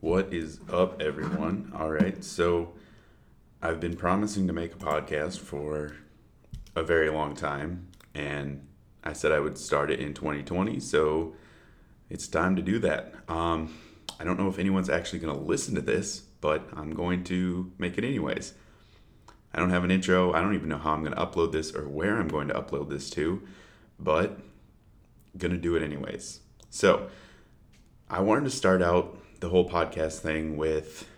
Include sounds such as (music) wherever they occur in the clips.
What is up, everyone? All right, so I've been promising to make a podcast for a very long time, and I said I would start it in 2020, so it's time to do that. Um, I don't know if anyone's actually going to listen to this, but I'm going to make it anyways. I don't have an intro. I don't even know how I'm going to upload this or where I'm going to upload this to, but going to do it anyways. So, I wanted to start out the whole podcast thing with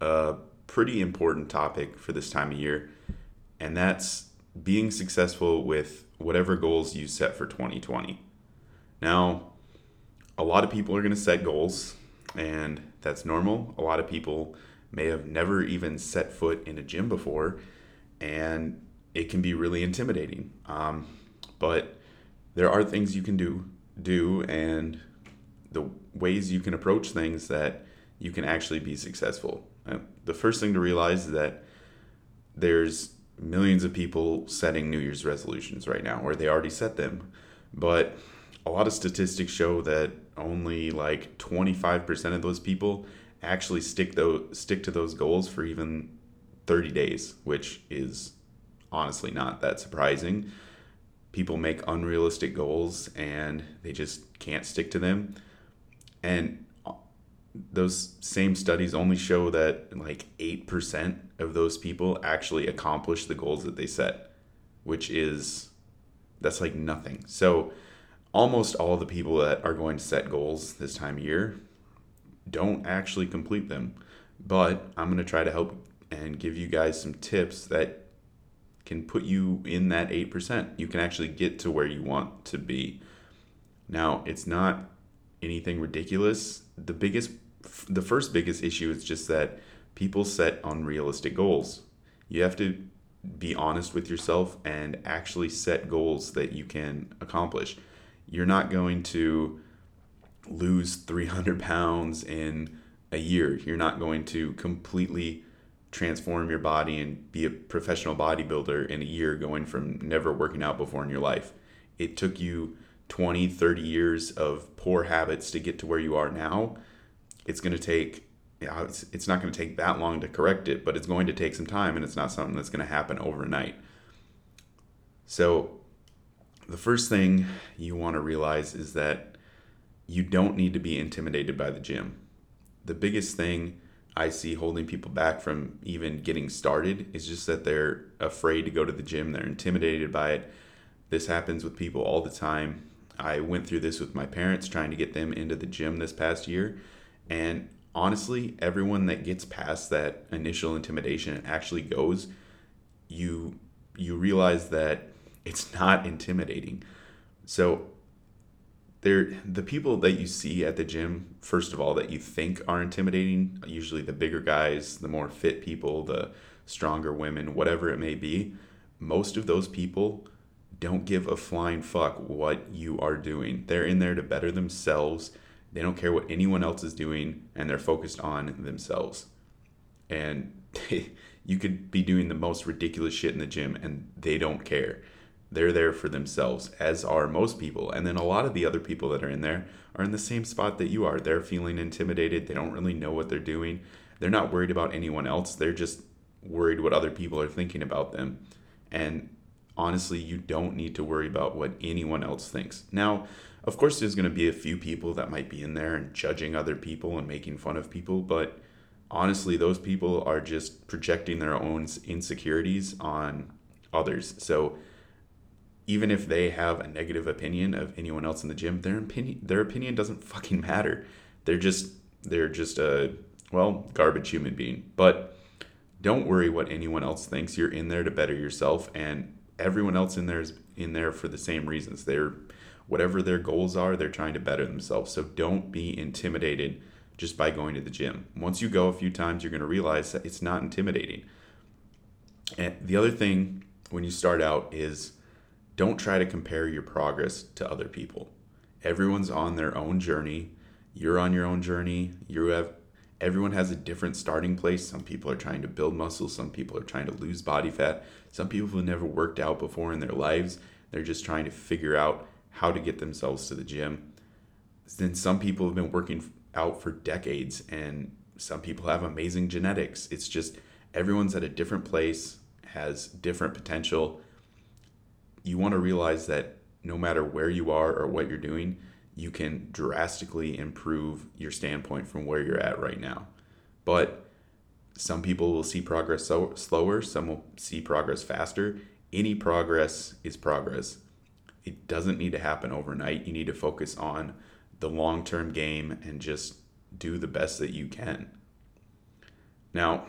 a pretty important topic for this time of year, and that's being successful with whatever goals you set for 2020. Now, a lot of people are going to set goals, and that's normal. A lot of people may have never even set foot in a gym before, and it can be really intimidating. Um, but there are things you can do, do, and the ways you can approach things that you can actually be successful. Uh, the first thing to realize is that there's millions of people setting New Year's resolutions right now, or they already set them. But a lot of statistics show that only like 25% of those people actually stick those stick to those goals for even 30 days, which is honestly not that surprising. People make unrealistic goals and they just can't stick to them and those same studies only show that like 8% of those people actually accomplish the goals that they set which is that's like nothing. So almost all the people that are going to set goals this time of year don't actually complete them. But i'm going to try to help and give you guys some tips that can put you in that 8% you can actually get to where you want to be. Now it's not anything ridiculous. The biggest, the first biggest issue is just that people set unrealistic goals. You have to be honest with yourself and actually set goals that you can accomplish. You're not going to lose 300 pounds in a year. You're not going to completely transform your body and be a professional bodybuilder in a year going from never working out before in your life. It took you 20, 30 years of poor habits to get to where you are now, it's going to take, it's, it's not going to take that long to correct it, but it's going to take some time and it's not something that's going to happen overnight. So, the first thing you want to realize is that you don't need to be intimidated by the gym. The biggest thing I see holding people back from even getting started is just that they're afraid to go to the gym, they're intimidated by it. This happens with people all the time. I went through this with my parents, trying to get them into the gym this past year. And honestly, everyone that gets past that initial intimidation and actually goes, you you realize that it's not intimidating. So there the people that you see at the gym, first of all, that you think are intimidating, usually the bigger guys, the more fit people, the stronger women, whatever it may be, most of those people don't give a flying fuck what you are doing. They're in there to better themselves. They don't care what anyone else is doing and they're focused on themselves. And (laughs) you could be doing the most ridiculous shit in the gym and they don't care. They're there for themselves, as are most people. And then a lot of the other people that are in there are in the same spot that you are. They're feeling intimidated. They don't really know what they're doing. They're not worried about anyone else. They're just worried what other people are thinking about them. And honestly, you don't need to worry about what anyone else thinks. Now, of course, there's going to be a few people that might be in there and judging other people and making fun of people, but honestly, those people are just projecting their own insecurities on others. So even if they have a negative opinion of anyone else in the gym, their opinion their opinion doesn't fucking matter. They're just they're just a well, garbage human being. But don't worry what anyone else thinks. You're in there to better yourself and everyone else in there is in there for the same reasons. They're whatever their goals are, they're trying to better themselves. So don't be intimidated just by going to the gym. Once you go a few times, you're going to realize that it's not intimidating. And the other thing when you start out is don't try to compare your progress to other people. Everyone's on their own journey. You're on your own journey. You have everyone has a different starting place. Some people are trying to build muscle, some people are trying to lose body fat, some people have never worked out before in their lives. They're just trying to figure out how to get themselves to the gym. Then some people have been working out for decades and some people have amazing genetics. It's just everyone's at a different place, has different potential. You want to realize that no matter where you are or what you're doing, you can drastically improve your standpoint from where you're at right now. But some people will see progress so slower, some will see progress faster. Any progress is progress. It doesn't need to happen overnight. You need to focus on the long term game and just do the best that you can. Now,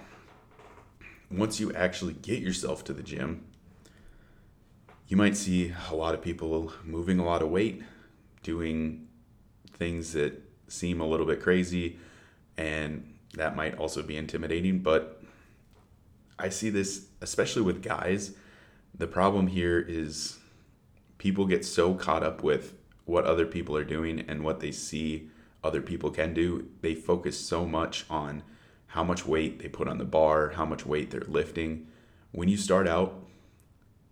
once you actually get yourself to the gym, you might see a lot of people moving a lot of weight, doing things that seem a little bit crazy, and that might also be intimidating. But I see this, especially with guys. The problem here is people get so caught up with what other people are doing and what they see other people can do. They focus so much on how much weight they put on the bar, how much weight they're lifting. When you start out,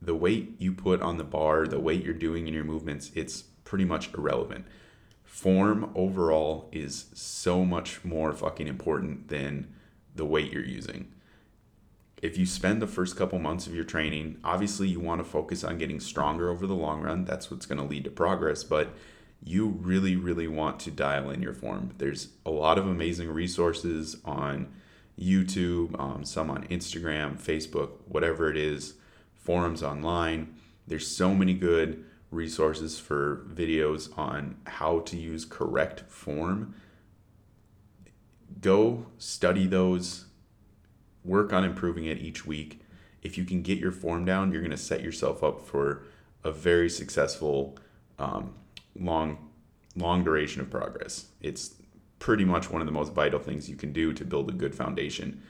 the weight you put on the bar, the weight you're doing in your movements, it's pretty much irrelevant. Form overall is so much more fucking important than the weight you're using. If you spend the first couple months of your training, obviously you want to focus on getting stronger over the long run. That's what's going to lead to progress. But you really, really want to dial in your form. There's a lot of amazing resources on YouTube, um, some on Instagram, Facebook, whatever it is, forums online. There's so many good resources for videos on how to use correct form. Go study those, work on improving it each week. If you can get your form down, you're going to set yourself up for a very successful um, long long duration of progress. It's pretty much one of the most vital things you can do to build a good foundation.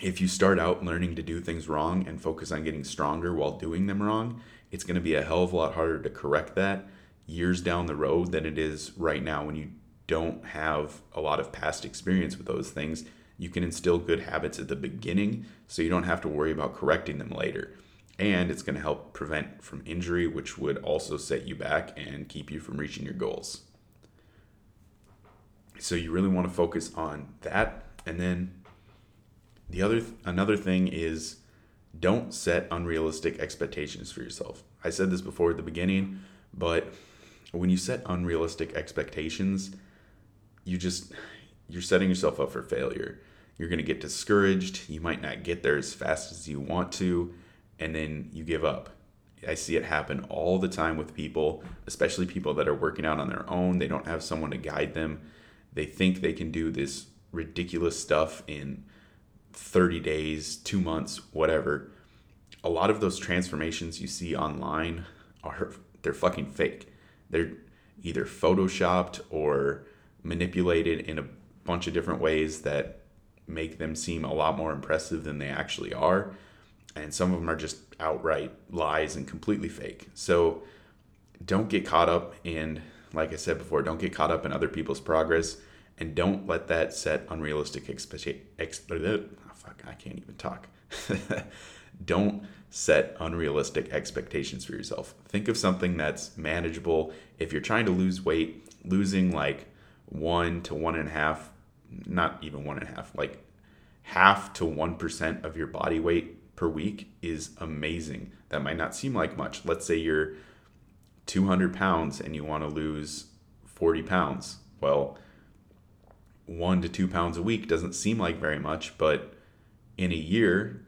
If you start out learning to do things wrong and focus on getting stronger while doing them wrong, it's going to be a hell of a lot harder to correct that years down the road than it is right now when you don't have a lot of past experience with those things. You can instill good habits at the beginning so you don't have to worry about correcting them later and it's going to help prevent from injury, which would also set you back and keep you from reaching your goals. So you really want to focus on that, and then the other another thing is don't set unrealistic expectations for yourself. I said this before at the beginning, but when you set unrealistic expectations, you just you're setting yourself up for failure. You're going to get discouraged. You might not get there as fast as you want to and then you give up. I see it happen all the time with people, especially people that are working out on their own. They don't have someone to guide them. They think they can do this ridiculous stuff in 30 days, two months, whatever. A lot of those transformations you see online are they're fucking fake. They're either photoshopped or manipulated in a bunch of different ways that make them seem a lot more impressive than they actually are and some of them are just outright lies and completely fake. So don't get caught up in, like I said before, don't get caught up in other people's progress, and don't let that set unrealistic expectations. Fuck, I can't even talk. (laughs) don't set unrealistic expectations for yourself. Think of something that's manageable. If you're trying to lose weight, losing like one to one and a half, not even one and a half, like half to one percent of your body weight per week is amazing. That might not seem like much. Let's say you're 200 pounds and you want to lose 40 pounds. Well, one to two pounds a week doesn't seem like very much, but in a year,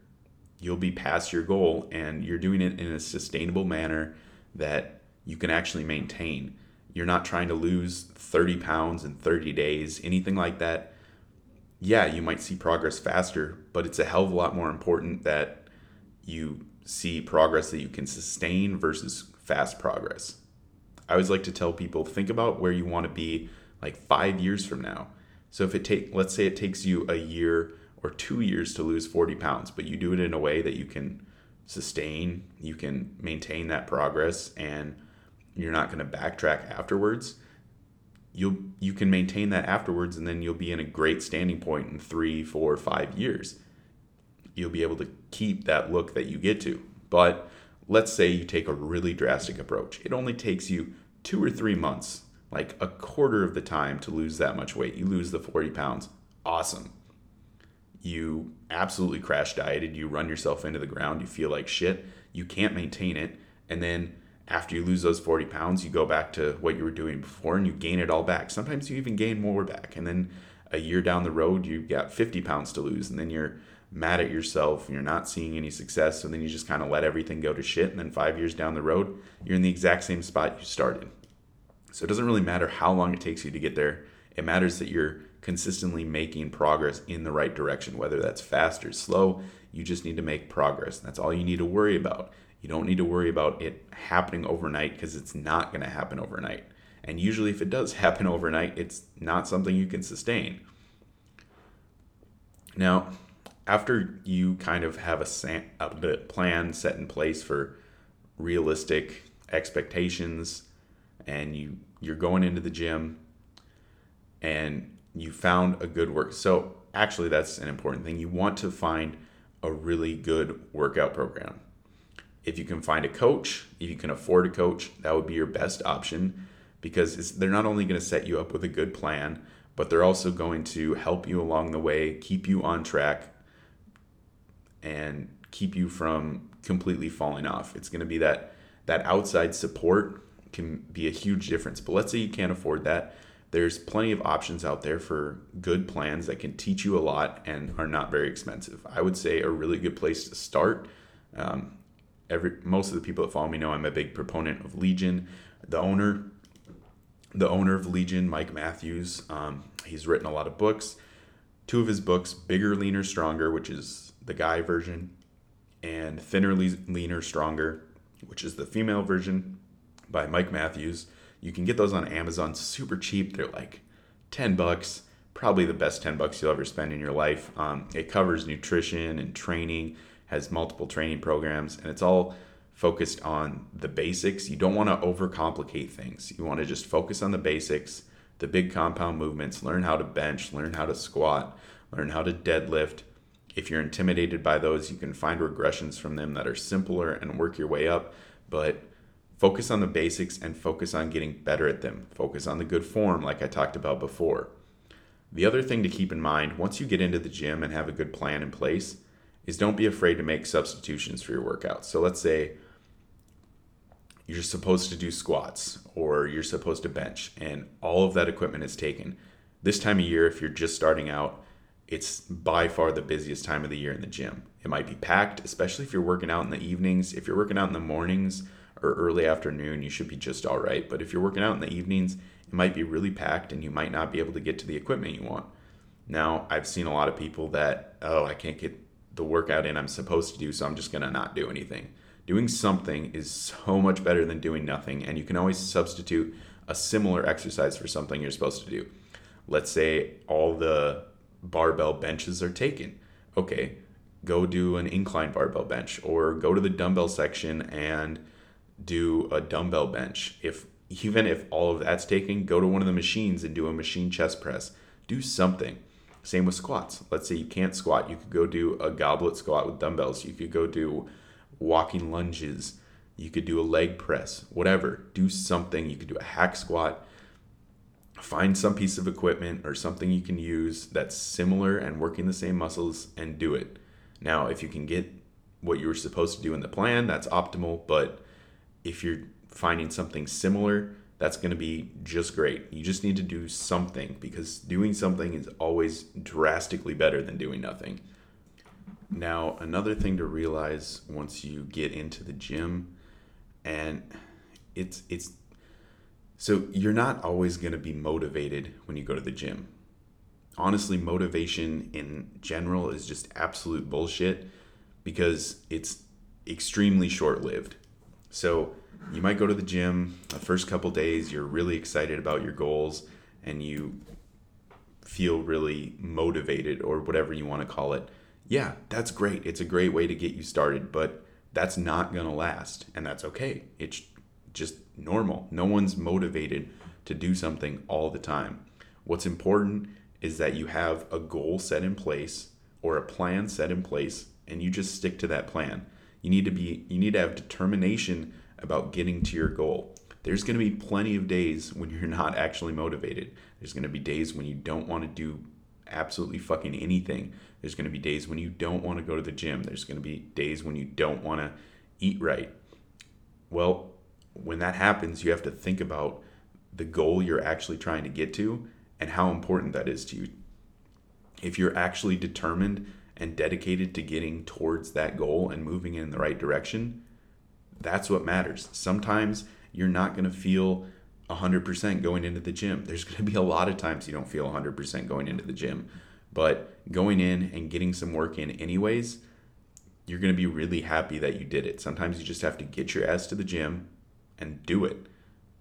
you'll be past your goal and you're doing it in a sustainable manner that you can actually maintain. You're not trying to lose 30 pounds in 30 days, anything like that. Yeah, you might see progress faster, but it's a hell of a lot more important that you see progress that you can sustain versus fast progress. I always like to tell people think about where you want to be like 5 years from now. So if it take let's say it takes you a year or 2 years to lose 40 pounds, but you do it in a way that you can sustain, you can maintain that progress and you're not going to backtrack afterwards. You'll you can maintain that afterwards and then you'll be in a great standing point in three, four, five years you'll be able to keep that look that you get to. But let's say you take a really drastic approach. It only takes you two or three months, like a quarter of the time to lose that much weight. You lose the 40 pounds. awesome. You absolutely crash dieted, you run yourself into the ground, you feel like shit, you can't maintain it, and then after you lose those 40 pounds, you go back to what you were doing before and you gain it all back. Sometimes you even gain more back. And then a year down the road, you've got 50 pounds to lose, and then you're mad at yourself and you're not seeing any success. So then you just kind of let everything go to shit. And then five years down the road, you're in the exact same spot you started. So it doesn't really matter how long it takes you to get there. It matters that you're consistently making progress in the right direction, whether that's fast or slow. You just need to make progress. That's all you need to worry about. You don't need to worry about it happening overnight because it's not going to happen overnight. And usually, if it does (laughs) happen overnight, it's not something you can sustain. Now, after you kind of have a, a plan set in place for realistic expectations and you you're going into the gym and you found a good work so actually that's an important thing you want to find a really good workout program if you can find a coach if you can afford a coach that would be your best option because they're not only going to set you up with a good plan but they're also going to help you along the way keep you on track and keep you from completely falling off. It's going to be that that outside support can be a huge difference. But let's say you can't afford that. There's plenty of options out there for good plans that can teach you a lot and are not very expensive. I would say a really good place to start. Um, every most of the people that follow me know I'm a big proponent of Legion. The owner, the owner of Legion, Mike Matthews, um, he's written a lot of books. Two of his books, Bigger, Leaner, Stronger, which is the guy version, and Thinner, Leaner, Stronger, which is the female version by Mike Matthews. You can get those on Amazon super cheap. They're like 10 bucks, probably the best 10 bucks you'll ever spend in your life. Um, it covers nutrition and training, has multiple training programs, and it's all focused on the basics. You don't want to overcomplicate things. You want to just focus on the basics, the big compound movements, learn how to bench, learn how to squat, learn how to deadlift, if you're intimidated by those, you can find regressions from them that are simpler and work your way up. But focus on the basics and focus on getting better at them. Focus on the good form, like I talked about before. The other thing to keep in mind once you get into the gym and have a good plan in place is don't be afraid to make substitutions for your workouts. So let's say you're supposed to do squats or you're supposed to bench and all of that equipment is taken. This time of year, if you're just starting out, it's by far the busiest time of the year in the gym. It might be packed, especially if you're working out in the evenings. If you're working out in the mornings or early afternoon, you should be just all right. But if you're working out in the evenings, it might be really packed and you might not be able to get to the equipment you want. Now, I've seen a lot of people that, oh, I can't get the workout in I'm supposed to do, so I'm just going to not do anything. Doing something is so much better than doing nothing, and you can always substitute a similar exercise for something you're supposed to do. Let's say all the barbell benches are taken. Okay, go do an incline barbell bench or go to the dumbbell section and do a dumbbell bench. If even if all of that's taken, go to one of the machines and do a machine chest press. Do something. Same with squats. Let's say you can't squat, you could go do a goblet squat with dumbbells. You could go do walking lunges. You could do a leg press, whatever. Do something. You could do a hack squat find some piece of equipment or something you can use that's similar and working the same muscles and do it. Now, if you can get what you were supposed to do in the plan, that's optimal. But if you're finding something similar, that's going to be just great. You just need to do something because doing something is always drastically better than doing nothing. Now, another thing to realize once you get into the gym and it's it's so you're not always going to be motivated when you go to the gym. Honestly, motivation in general is just absolute bullshit because it's extremely short lived. So you might go to the gym the first couple days, you're really excited about your goals, and you feel really motivated or whatever you want to call it. Yeah, that's great. It's a great way to get you started, but that's not going to last, and that's okay. It's just normal. No one's motivated to do something all the time. What's important is that you have a goal set in place or a plan set in place and you just stick to that plan. You need to be you need to have determination about getting to your goal. There's going to be plenty of days when you're not actually motivated. There's going to be days when you don't want to do absolutely fucking anything. There's going to be days when you don't want to go to the gym. There's going to be days when you don't want to eat right. Well, when that happens, you have to think about the goal you're actually trying to get to and how important that is to you. If you're actually determined and dedicated to getting towards that goal and moving in the right direction, that's what matters. Sometimes you're not going to feel 100% going into the gym. There's going to be a lot of times you don't feel 100% going into the gym, but going in and getting some work in anyways, you're going to be really happy that you did it. Sometimes you just have to get your ass to the gym and do it.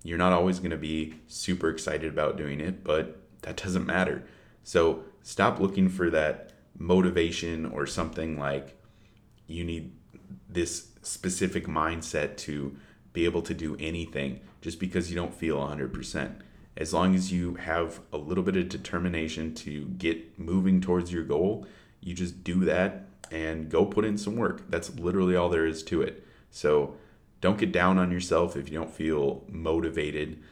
You're not always going to be super excited about doing it, but that doesn't matter. So stop looking for that motivation or something like you need this specific mindset to be able to do anything just because you don't feel 100%. As long as you have a little bit of determination to get moving towards your goal, you just do that and go put in some work. That's literally all there is to it. So don't get down on yourself if you don't feel motivated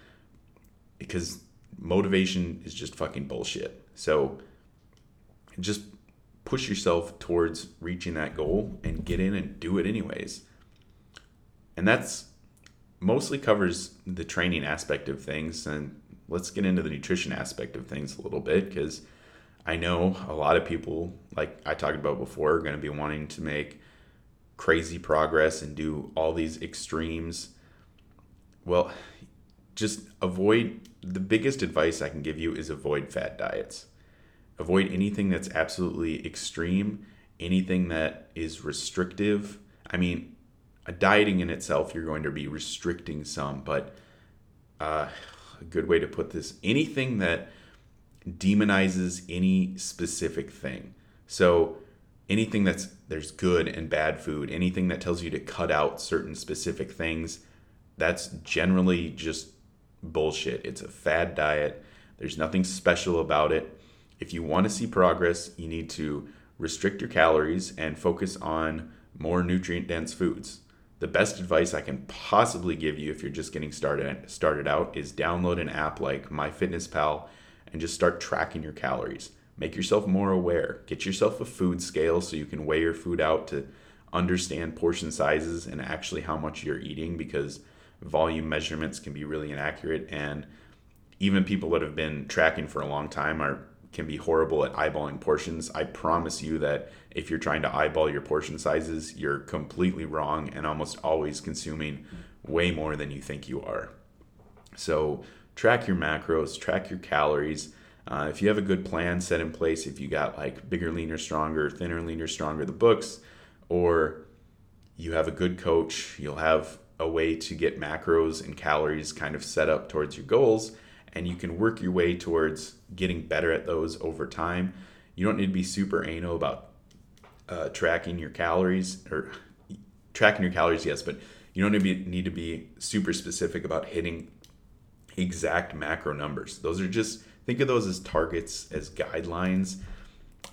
because motivation is just fucking bullshit. So just push yourself towards reaching that goal and get in and do it anyways. And that's mostly covers the training aspect of things and let's get into the nutrition aspect of things a little bit because I know a lot of people like I talked about before are going to be wanting to make crazy progress and do all these extremes. Well, just avoid the biggest advice I can give you is avoid fad diets. Avoid anything that's absolutely extreme, anything that is restrictive. I mean, a dieting in itself, you're going to be restricting some, but uh, a good way to put this anything that demonizes any specific thing. So, anything that's there's good and bad food, anything that tells you to cut out certain specific things, that's generally just bullshit. It's a fad diet. There's nothing special about it. If you want to see progress, you need to restrict your calories and focus on more nutrient dense foods. The best advice I can possibly give you if you're just getting started started out is download an app like MyFitnessPal and just start tracking your calories. Make yourself more aware. Get yourself a food scale so you can weigh your food out to understand portion sizes and actually how much you're eating because volume measurements can be really inaccurate and even people that have been tracking for a long time are can be horrible at eyeballing portions. I promise you that if you're trying to eyeball your portion sizes, you're completely wrong and almost always consuming way more than you think you are. So, track your macros, track your calories, uh, if you have a good plan set in place, if you got like bigger, leaner, stronger, thinner, leaner, stronger, the books, or you have a good coach, you'll have a way to get macros and calories kind of set up towards your goals, and you can work your way towards getting better at those over time. You don't need to be super anal about uh, tracking your calories or tracking your calories, yes, but you don't need to, be, need to be super specific about hitting exact macro numbers. Those are just think of those as targets, as guidelines.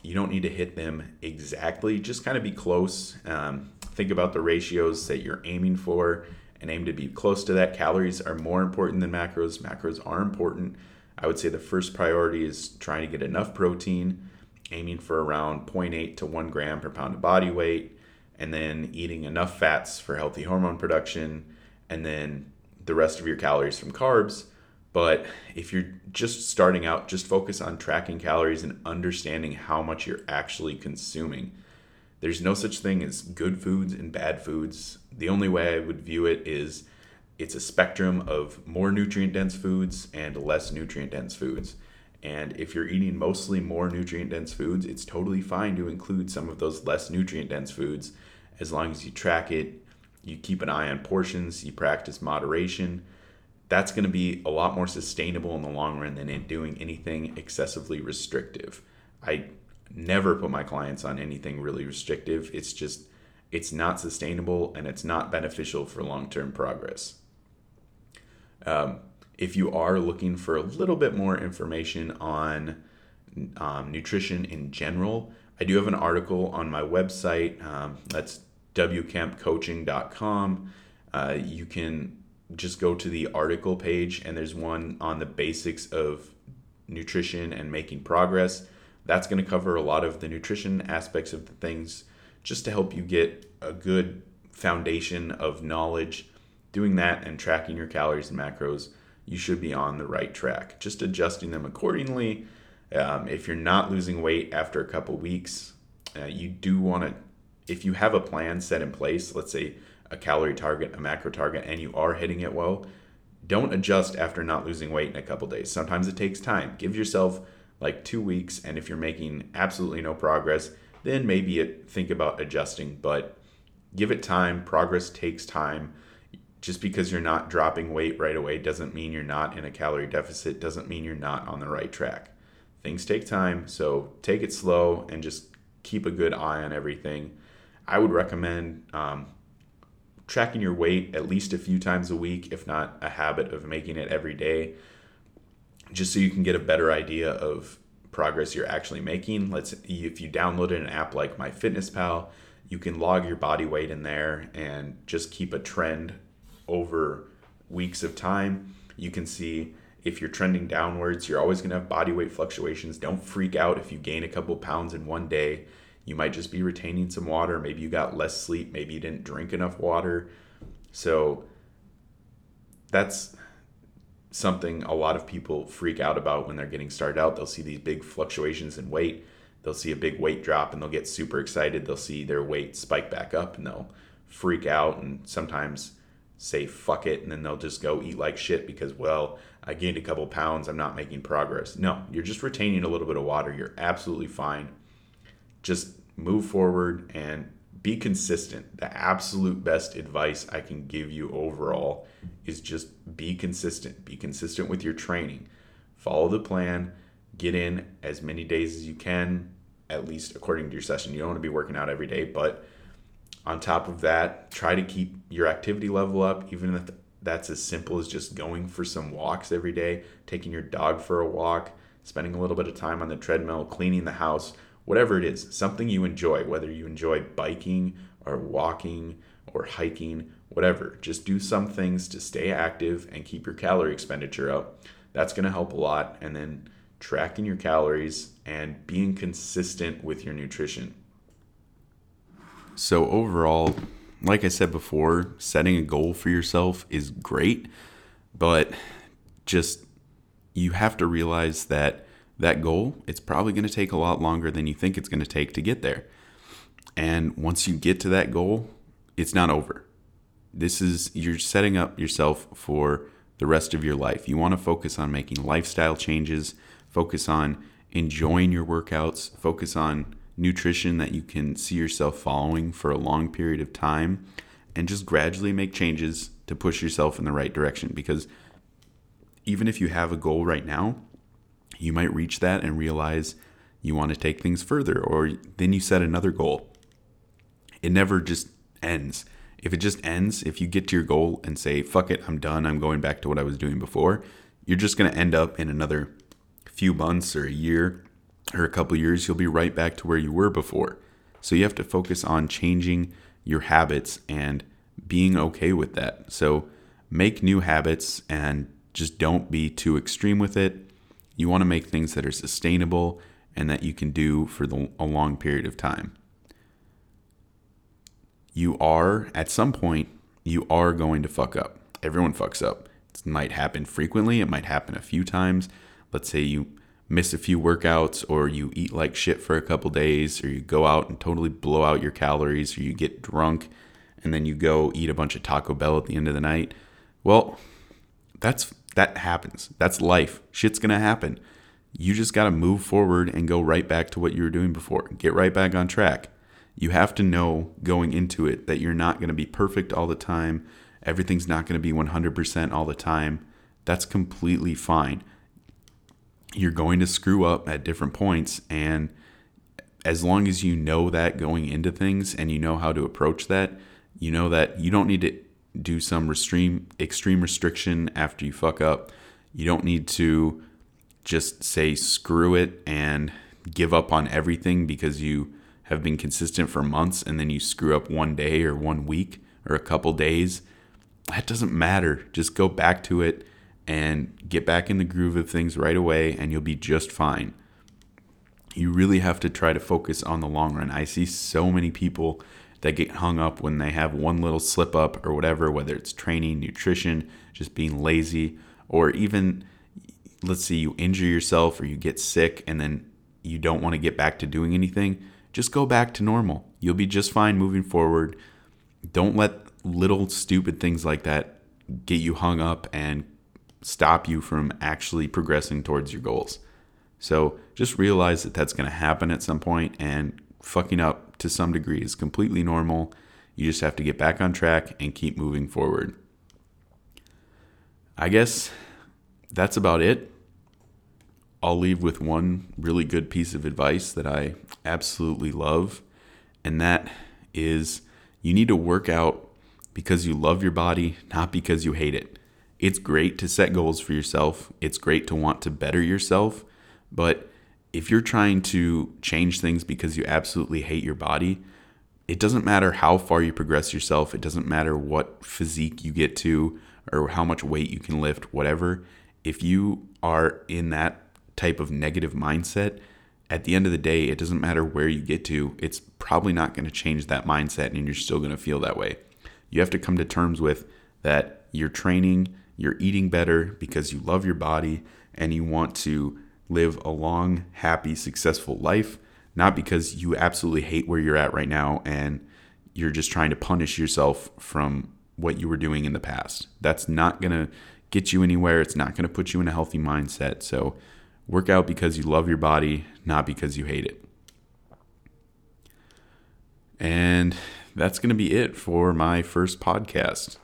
You don't need to hit them exactly, just kind of be close. Um, think about the ratios that you're aiming for and aim to be close to that. Calories are more important than macros. Macros are important. I would say the first priority is trying to get enough protein, aiming for around 0.8 to 1 gram per pound of body weight, and then eating enough fats for healthy hormone production, and then the rest of your calories from carbs but if you're just starting out, just focus on tracking calories and understanding how much you're actually consuming. There's no such thing as good foods and bad foods. The only way I would view it is it's a spectrum of more nutrient dense foods and less nutrient dense foods. And if you're eating mostly more nutrient dense foods, it's totally fine to include some of those less nutrient dense foods as long as you track it, you keep an eye on portions, you practice moderation that's going to be a lot more sustainable in the long run than in doing anything excessively restrictive. I never put my clients on anything really restrictive. It's just, it's not sustainable and it's not beneficial for long term progress. Um, if you are looking for a little bit more information on um, nutrition in general, I do have an article on my website. Um, that's wkempcoaching.com. Uh, you can just go to the article page and there's one on the basics of nutrition and making progress. that's going to cover a lot of the nutrition aspects of the things just to help you get a good foundation of knowledge. Doing that and tracking your calories and macros, you should be on the right track. Just adjusting them accordingly. Um, if you're not losing weight after a couple weeks, uh, you do want to, if you have a plan set in place, let's say a calorie target, a macro target, and you are hitting it well, don't adjust after not losing weight in a couple days. Sometimes it takes time. Give yourself like two weeks, and if you're making absolutely no progress, then maybe it, think about adjusting. But give it time. Progress takes time. Just because you're not dropping weight right away doesn't mean you're not in a calorie deficit, doesn't mean you're not on the right track. Things take time, so take it slow and just keep a good eye on everything. I would recommend um, tracking your weight at least a few times a week, if not a habit of making it every day, just so you can get a better idea of progress you're actually making. Let's if you downloaded an app like MyFitnessPal, you can log your body weight in there and just keep a trend over weeks of time. You can see if you're trending downwards, you're always going to have body weight fluctuations. Don't freak out if you gain a couple pounds in one day. You might just be retaining some water. Maybe you got less sleep. Maybe you didn't drink enough water. So that's something a lot of people freak out about when they're getting started out. They'll see these big fluctuations in weight. They'll see a big weight drop and they'll get super excited. They'll see their weight spike back up and they'll freak out and sometimes say fuck it and then they'll just go eat like shit because well i gained a couple pounds i'm not making progress no you're just retaining a little bit of water you're absolutely fine just move forward and be consistent. The absolute best advice I can give you overall is just be consistent. Be consistent with your training. Follow the plan. Get in as many days as you can, at least according to your session. You don't want to be working out every day, but on top of that, try to keep your activity level up, even if that's as simple as just going for some walks every day, taking your dog for a walk, spending a little bit of time on the treadmill, cleaning the house whatever it is, something you enjoy, whether you enjoy biking or walking or hiking, whatever. Just do some things to stay active and keep your calorie expenditure up. That's going to help a lot. And then tracking your calories and being consistent with your nutrition. So, overall, like I said before, setting a goal for yourself is great, but just you have to realize that that goal, it's probably going to take a lot longer than you think it's going to take to get there. And once you get to that goal, it's not over. This is, you're setting up yourself for the rest of your life. You want to focus on making lifestyle changes, focus on enjoying your workouts, focus on nutrition that you can see yourself following for a long period of time, and just gradually make changes to push yourself in the right direction. Because even if you have a goal right now, you might reach that and realize you want to take things further, or then you set another goal. It never just ends. If it just ends, if you get to your goal and say, fuck it, I'm done, I'm going back to what I was doing before, you're just going to end up in another few months or a year or a couple years, you'll be right back to where you were before. So you have to focus on changing your habits and being okay with that. So make new habits and just don't be too extreme with it. You want to make things that are sustainable and that you can do for the, a long period of time. You are, at some point, you are going to fuck up. Everyone fucks up. It might happen frequently, it might happen a few times. Let's say you miss a few workouts or you eat like shit for a couple days or you go out and totally blow out your calories or you get drunk and then you go eat a bunch of Taco Bell at the end of the night. Well, that's that happens. That's life. Shit's going to happen. You just got to move forward and go right back to what you were doing before. Get right back on track. You have to know going into it that you're not going to be perfect all the time. Everything's not going to be 100% all the time. That's completely fine. You're going to screw up at different points. And as long as you know that going into things and you know how to approach that, you know that you don't need to do some extreme extreme restriction after you fuck up. You don't need to just say screw it and give up on everything because you have been consistent for months and then you screw up one day or one week or a couple days. That doesn't matter. Just go back to it and get back in the groove of things right away and you'll be just fine. you really have to try to focus on the long run. I see so many people that get hung up when they have one little slip up or whatever, whether it's training, nutrition, just being lazy, or even let's say you injure yourself or you get sick and then you don't want to get back to doing anything, just go back to normal. You'll be just fine moving forward. Don't let little stupid things like that get you hung up and stop you from actually progressing towards your goals. So just realize that that's going to happen at some point, and fucking up to some degree is completely normal. You just have to get back on track and keep moving forward. I guess that's about it. I'll leave with one really good piece of advice that I absolutely love, and that is you need to work out because you love your body, not because you hate it. It's great to set goals for yourself, it's great to want to better yourself, but if you're trying to change things because you absolutely hate your body, it doesn't matter how far you progress yourself, it doesn't matter what physique you get to or how much weight you can lift, whatever. If you are in that type of negative mindset, at the end of the day, it doesn't matter where you get to, it's probably not going to change that mindset and you're still going to feel that way. You have to come to terms with that you're training, you're eating better because you love your body and you want to live a long, happy, successful life, not because you absolutely hate where you're at right now and you're just trying to punish yourself from what you were doing in the past. That's not going to get you anywhere. It's not going to put you in a healthy mindset. So, work out because you love your body, not because you hate it. And that's going to be it for my first podcast.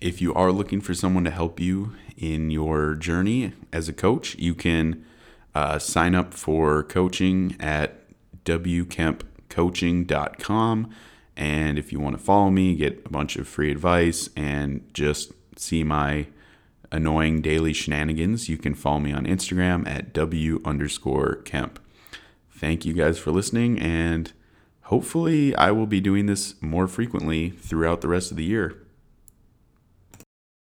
If you are looking for someone to help you in your journey as a coach, you can uh, sign up for coaching at wkempcoaching.com. And if you want to follow me, get a bunch of free advice, and just see my annoying daily shenanigans, you can follow me on Instagram at w underscore kemp. Thank you guys for listening, and hopefully, I will be doing this more frequently throughout the rest of the year.